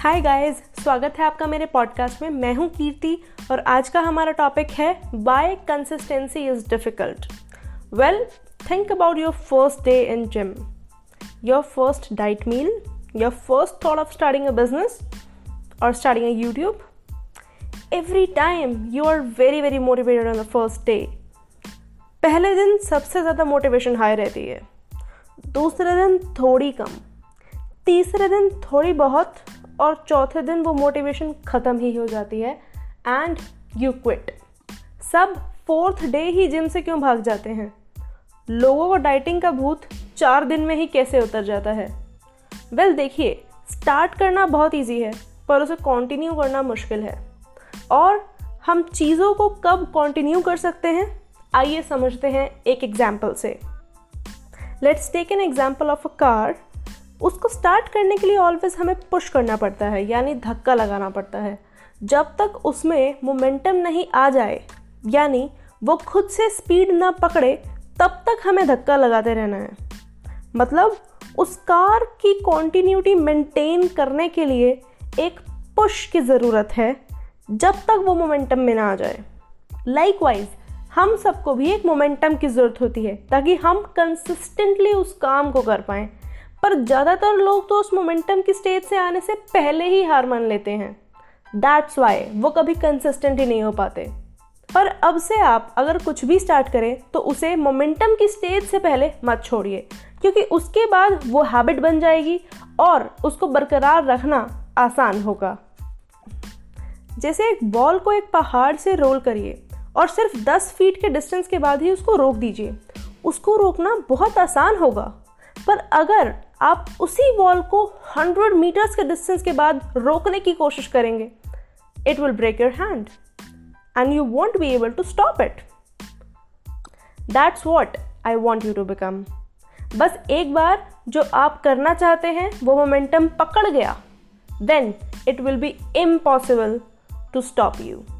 Hi guys स्वागत है आपका मेरे पॉडकास्ट में। मैं हूँ कीर्ति और आज का हमारा टॉपिक है why consistency is difficult well think about your first day in gym your first diet meal your first thought of starting a business और starting a YouTube every time you are very very motivated on the first day पहले दिन सबसे ज़्यादा motivation high रहती है। दूसरे दिन थोड़ी कम। तीसरे दिन थोड़ी बहुत और चौथे दिन वो मोटिवेशन ख़त्म ही हो जाती है एंड यू क्विट सब फोर्थ डे ही जिम से क्यों भाग जाते हैं? लोगों को डाइटिंग का भूत चार दिन में ही कैसे उतर जाता है? वेल well, देखिए स्टार्ट करना बहुत ईजी है पर उसे कंटिन्यू करना मुश्किल है। और हम चीज़ों को कब कंटिन्यू कर सकते हैं? आइए समझते हैं एक एग्ज़ाम्पल से। Let's take an example of a car उसको स्टार्ट करने के लिए ऑलवेज हमें पुश करना पड़ता है, यानी धक्का लगाना पड़ता है। जब तक उसमें मोमेंटम नहीं आ जाए, यानी वो खुद से स्पीड ना पकड़े, तब तक हमें धक्का लगाते रहना है। मतलब उस कार की कॉन्टीन्यूटी मेंटेन करने के लिए एक पुश की ज़रूरत है, जब तक वो मोमेंटम में ना आ जाए। लाइकवाइज हम सबको भी एक मोमेंटम की ज़रूरत होती है, ताकि हम कंसिस्टेंटली उस काम को कर पाएँ। पर ज़्यादातर लोग तो उस मोमेंटम की स्टेज से आने से पहले ही हार मान लेते हैं। दैट्स वाई वो कभी कंसिस्टेंट ही नहीं हो पाते। पर अब से आप अगर कुछ भी स्टार्ट करें तो उसे मोमेंटम की स्टेज से पहले मत छोड़िए, क्योंकि उसके बाद वो हैबिट बन जाएगी और उसको बरकरार रखना आसान होगा। जैसे एक बॉल को एक पहाड़ से रोल करिए और सिर्फ़ 10 फीट के डिस्टेंस के बाद ही उसको रोक दीजिए। उसको रोकना बहुत आसान होगा। पर अगर आप उसी बॉल को 100 मीटर्स के डिस्टेंस के बाद रोकने की कोशिश करेंगे it will break your hand and you won't be able to stop it that's what I want you to become बस एक बार जो आप करना चाहते हैं, वो मोमेंटम पकड़ गया then it will be impossible to stop you